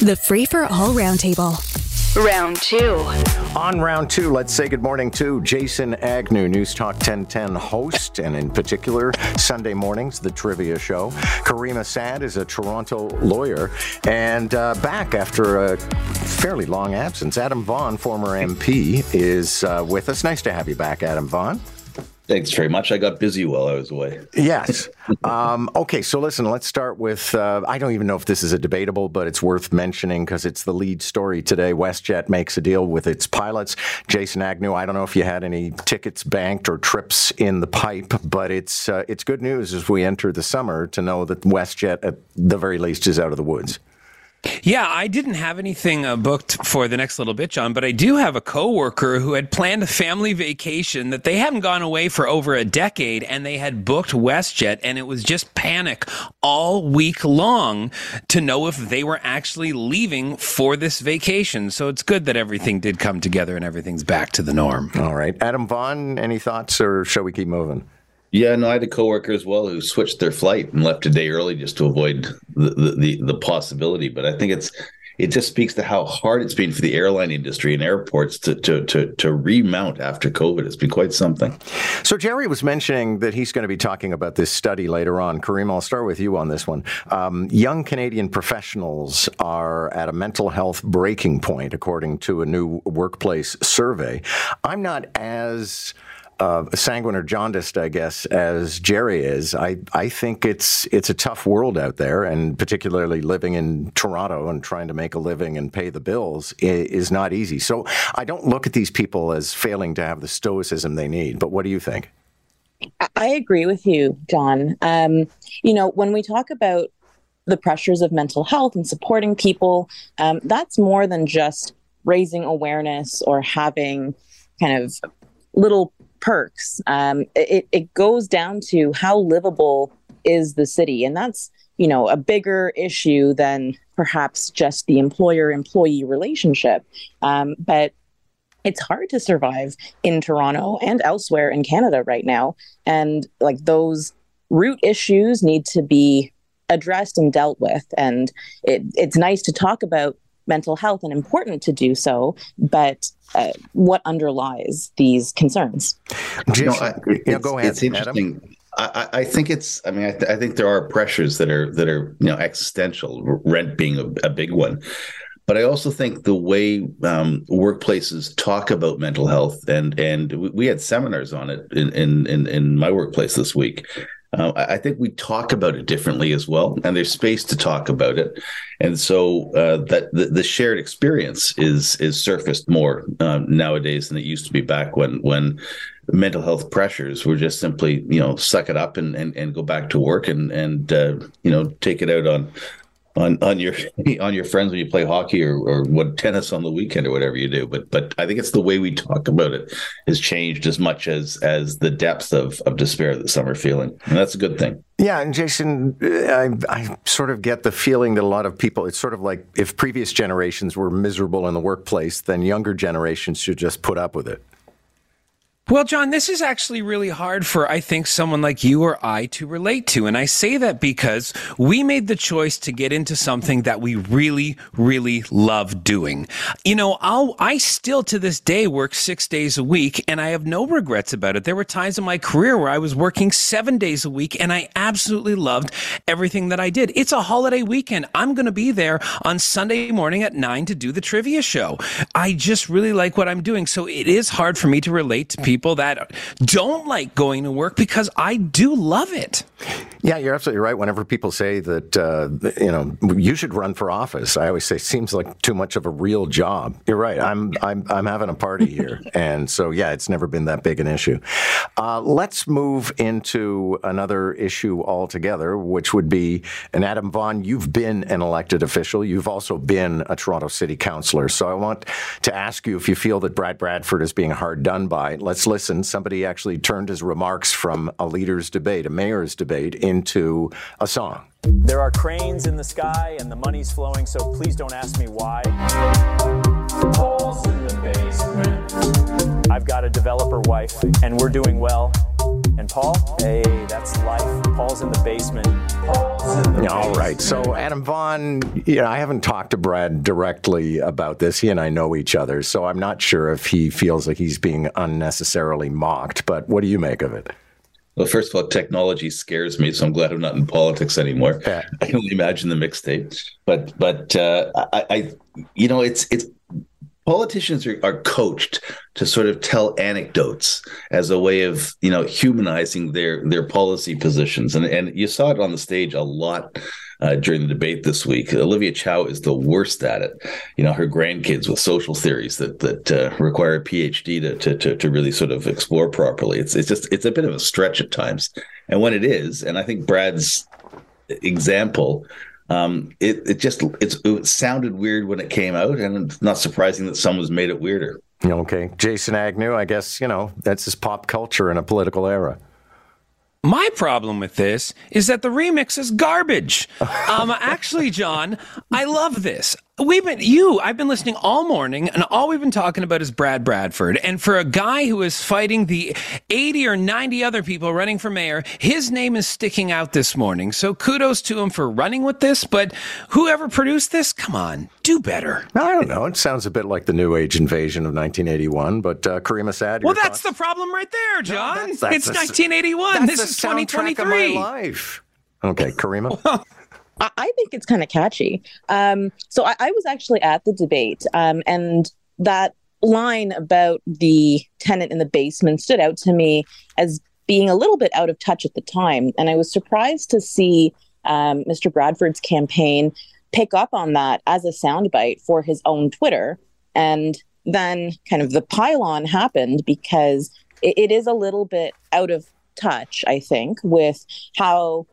The Free for All Roundtable. Round two. On round two, let's say good morning to Jason Agnew, News Talk 1010 host, and in particular, Sunday mornings, the trivia show. Caryma Sa'd is a Toronto lawyer and uh, back after a fairly long absence. Adam Vaughan, former MP, is uh, with us. Nice to have you back, Adam Vaughan. Thanks very much. I got busy while I was away. Yes. Um, okay, so listen, let's start with uh, I don't even know if this is a debatable, but it's worth mentioning because it's the lead story today. WestJet makes a deal with its pilots. Jason Agnew, I don't know if you had any tickets banked or trips in the pipe, but it's uh, it's good news as we enter the summer to know that WestJet, at the very least, is out of the woods. Yeah, I didn't have anything uh, booked for the next little bit, John, but I do have a coworker who had planned a family vacation that they hadn't gone away for over a decade, and they had booked WestJet, and it was just panic all week long to know if they were actually leaving for this vacation. So it's good that everything did come together and everything's back to the norm. All right, Adam Vaughan, any thoughts, or shall we keep moving? Yeah, no, I had a coworker as well who switched their flight and left a day early just to avoid the the, the, the possibility. But I think it's it just speaks to how hard it's been for the airline industry and airports to to to, to remount after COVID. It's been quite something. So Jerry was mentioning that he's going to be talking about this study later on. Kareem, I'll start with you on this one. Um, young Canadian professionals are at a mental health breaking point, according to a new workplace survey. I'm not as uh, sanguine or jaundiced, I guess, as Jerry is. I, I think it's it's a tough world out there, and particularly living in Toronto and trying to make a living and pay the bills is, not easy. So I don't look at these people as failing to have the stoicism they need. But what do you think? I agree with you, John. Um, you know, when we talk about the pressures of mental health and supporting people, um, that's more than just raising awareness or having kind of little perks. Um, it, it goes down to how livable is the city. And that's, you know, a bigger issue than perhaps just the employer employee relationship. Um, but it's hard to survive in Toronto and elsewhere in Canada right now. And like those root issues need to be addressed and dealt with. And it, it's nice to talk about mental health and important to do so, but uh, what underlies these concerns? You know, I, yeah, go ahead. It's interesting. I, I, think it's. I mean, I, th- I, think there are pressures that are that are you know existential. Rent being a, a big one, but I also think the way um, workplaces talk about mental health and and we had seminars on it in in in my workplace this week, uh, I think we talk about it differently as well, and there's space to talk about it, and so uh, that the, the, shared experience is is surfaced more um, nowadays than it used to be back when when mental health pressures were just simply you know suck it up and and, and go back to work and and uh, you know take it out on on on your on your friends when you play hockey or, or what tennis on the weekend or whatever you do. But but I think it's the way we talk about it has changed as much as as the depth of of despair that some are feeling, and that's a good thing. Yeah, and Jason, I, I sort of get the feeling that a lot of people, it's sort of like if previous generations were miserable in the workplace, then younger generations should just put up with it. Well, John, this is actually really hard for, I think, someone like you or I to relate to. And I say that because we made the choice to get into something that we really, really love doing. You know, I'll, I still to this day work six days a week and I have no regrets about it. There were times in my career where I was working seven days a week and I absolutely loved everything that I did. It's a holiday weekend. I'm going to be there on Sunday morning at nine to do the trivia show. I just really like what I'm doing. So it is hard for me to relate to people people that don't like going to work because I do love it. Yeah, you're absolutely right. Whenever people say that, uh, you know, you should run for office, I always say seems like too much of a real job. You're right. I'm I'm I'm having a party here, and so yeah, it's never been that big an issue. Uh, let's move into another issue altogether, which would be, and Adam Vaughan, you've been an elected official. You've also been a Toronto City Councillor. So I want to ask you if you feel that Brad Bradford is being hard done by. Let's listen. Somebody actually turned his remarks from a leader's debate, a mayor's debate, into a song. There are cranes in the sky and the money's flowing, so please don't ask me why. I've got a developer wife, and we're doing well, and Paul. Hey, that's life. Paul's in the basement. All right. So, Adam Vaughan, you know, I haven't talked to Brad directly about this. He and I know each other, so I'm not sure if he feels like he's being unnecessarily mocked. But what do you make of it? Well, first of all, technology scares me, so I'm glad I'm not in politics anymore. Yeah. I can only imagine the mixtape, but but uh, I, I, you know, it's it's politicians are, are coached to sort of tell anecdotes as a way of you know humanizing their their policy positions. And and you saw it on the stage a lot uh, during the debate this week. Olivia chow is the worst at it. You know her grandkids with social theories that that uh, require a phd to, to, to to really sort of explore properly. It's it's just it's a bit of a stretch at times. And when it is and i think brad's example um, it it just it sounded weird when it came out, and it's not surprising that someone's made it weirder. Okay, Jason Agnew. I guess you know that's his pop culture in a political era. My problem with this is that the remix is garbage. Um, actually, John, I love this we've been you i've been listening all morning and all we've been talking about is brad bradford. And for a guy who is fighting the 80 or 90 other people running for mayor his name is sticking out this morning. So kudos to him for running with this. But whoever produced this come on do better. I don't know. It sounds a bit like the new age invasion of 1981 but uh, Caryma Sa'd well that's thoughts? the problem right there john. no, that's, that's it's 1981 this is 2023 life. Okay Caryma I think it's kind of catchy. Um, so I, I, was actually at the debate, um, and that line about the tenant in the basement stood out to me as being a little bit out of touch at the time. And I was surprised to see um, Mr. Bradford's campaign pick up on that as a soundbite for his own Twitter. And then kind of the pylon happened because it, it is a little bit out of touch, I think, with how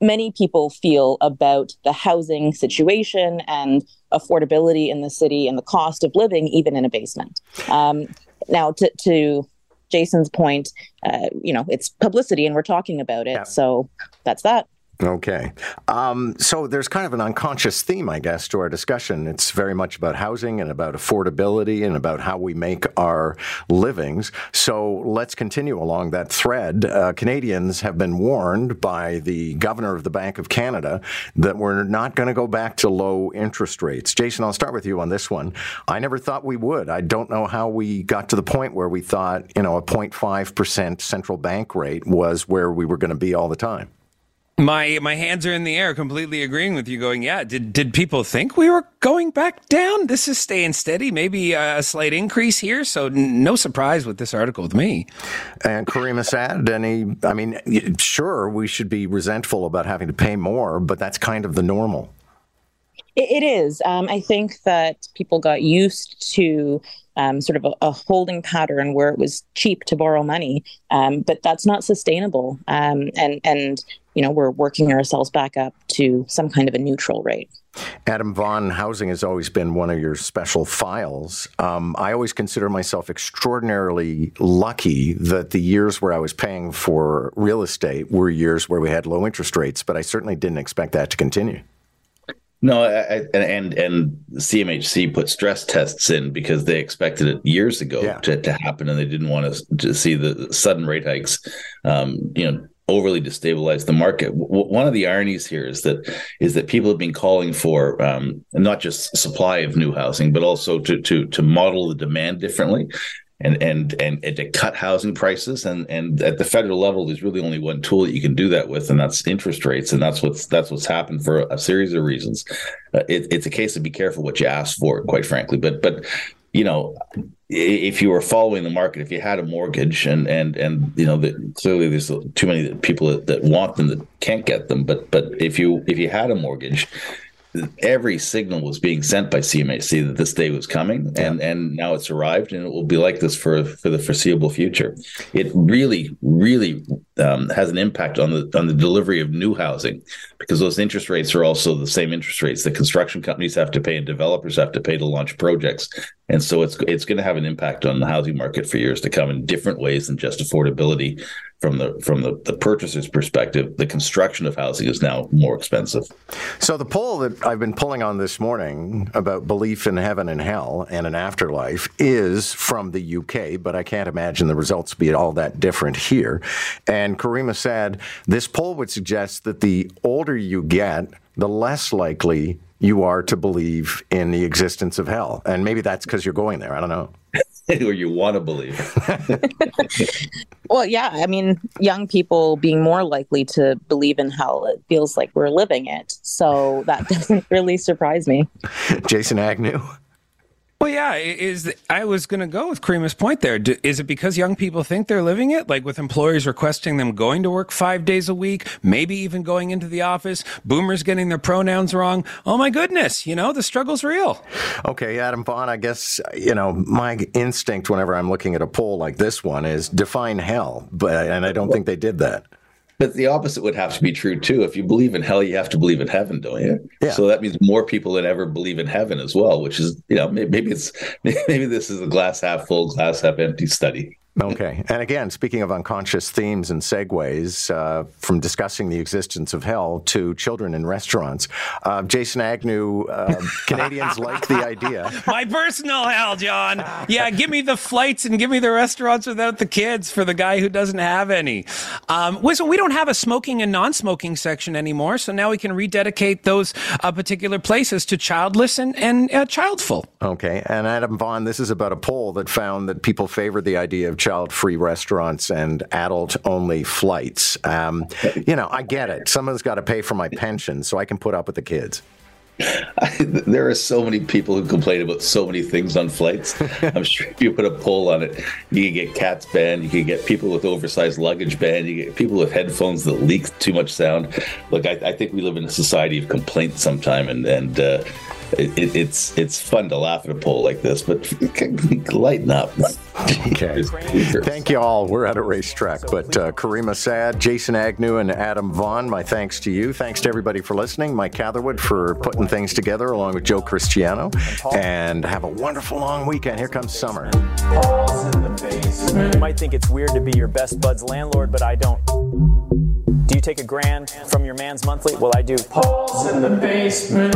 many people feel about the housing situation and affordability in the city and the cost of living, even in a basement. Um, now, to, to, Jason's point, uh, you know, it's publicity and we're talking about it. Yeah. So that's that. Okay. Um, so there's kind of an unconscious theme, I guess, to our discussion. It's very much about housing and about affordability and about how we make our livings. So let's continue along that thread. Uh, Canadians have been warned by the governor of the Bank of Canada that we're not going to go back to low interest rates. Jason, I'll start with you on this one. I never thought we would. I don't know how we got to the point where we thought, you know, a 0.5% central bank rate was where we were going to be all the time. My my hands are in the air, completely agreeing with you. Going, yeah. Did did people think we were going back down? This is staying steady. Maybe a slight increase here. So no surprise with this article with me. And Caryma Sa'd, any? I mean, sure, we should be resentful about having to pay more, but that's kind of the normal. it, it is. Um, I think that people got used to um, sort of a, a, holding pattern where it was cheap to borrow money, um, but that's not sustainable. Um, and and you know we're working ourselves back up to some kind of a neutral rate. Adam Vaughan, housing has always been one of your special files. Um, I always consider myself extraordinarily lucky that the years where I was paying for real estate were years where we had low interest rates, but I certainly didn't expect that to continue. No, I, and and CMHC put stress tests in because they expected it years ago yeah. to, to happen, and they didn't want to, to see the sudden rate hikes, um, you know, overly destabilize the market. W- one of the ironies here is that is that people have been calling for um, not just supply of new housing, but also to to to model the demand differently and and and, and to cut housing prices and and at the federal level there's really only one tool that you can do that with and that's interest rates and that's what's that's what's happened for a series of reasons. Uh, it, it's a case of be careful what you ask for quite frankly. But but you know if you were following the market if you had a mortgage and and and you know clearly there's too many people that, that want them that can't get them but but if you if you had a mortgage every signal was being sent by CMHC that this day was coming, and and now it's arrived, and it will be like this for for the foreseeable future. It really, really um, has an impact on the on the delivery of new housing because those interest rates are also the same interest rates that construction companies have to pay and developers have to pay to launch projects. And so it's it's going to have an impact on the housing market for years to come in different ways than just affordability from the from the, the purchaser's perspective. The construction of housing is now more expensive. So the poll that i've been pulling on this morning about belief in heaven and hell and an afterlife is from the uk but i can't imagine the results be all that different here. And Caryma Sa'd this poll would suggest that the older you get the less likely you are to believe in the existence of hell and maybe that's because you're going there i don't know or you want to believe. well, yeah. I mean, young people being more likely to believe in hell, it feels like we're living it. So that doesn't really surprise me. Jason Agnew. Well, yeah, is I was going to go with Caryma's point there. Is it because young people think they're living it, like with employers requesting them going to work five days a week, maybe even going into the office, boomers getting their pronouns wrong? Oh my goodness, you know the struggle's real. Okay, Adam Vaughan, I guess you know my instinct whenever I'm looking at a poll like this one is define hell, but and I don't think they did that. But the opposite would have to be true too. If you believe in hell, you have to believe in heaven, don't you? Yeah. So that means more people than ever believe in heaven as well, which is, you know, maybe it's maybe this is a glass half full, glass half empty study. Okay. And again, speaking of unconscious themes and segues uh, from discussing the existence of hell to children in restaurants, uh, Jason Agnew, uh, Canadians like the idea. My personal hell, John. Yeah, give me the flights and give me the restaurants without the kids for the guy who doesn't have any. Um, we don't have a smoking and non smoking section anymore, so now we can rededicate those uh, particular places to childless and, and uh, childful. Okay. And Adam Vaughan, this is about a poll that found that people favor the idea of child free restaurants and adult only flights. Um, you know, I get it. Someone's got to pay for my pension so I can put up with the kids. I, there are so many people who complain about so many things on flights. I'm sure if you put a poll on it, you can get cats banned, you can get people with oversized luggage banned, you get people with headphones that leak too much sound. Look, I, I think we live in a society of complaints sometime, and and uh, it, it's it's fun to laugh at a poll like this, but lighten up. Okay. Thank you all. We're at a racetrack, but uh, Caryma Sa'd, Jason Agnew, and Adam Vaughan, my thanks to you. Thanks to everybody for listening. Mike Catherwood for putting things together, along with Joe Cristiano. And have a wonderful long weekend. Here comes summer. You might think it's weird to be your best bud's landlord, but I don't. Do you take a grand from your man's monthly? Well, I do. Paul's in the basement.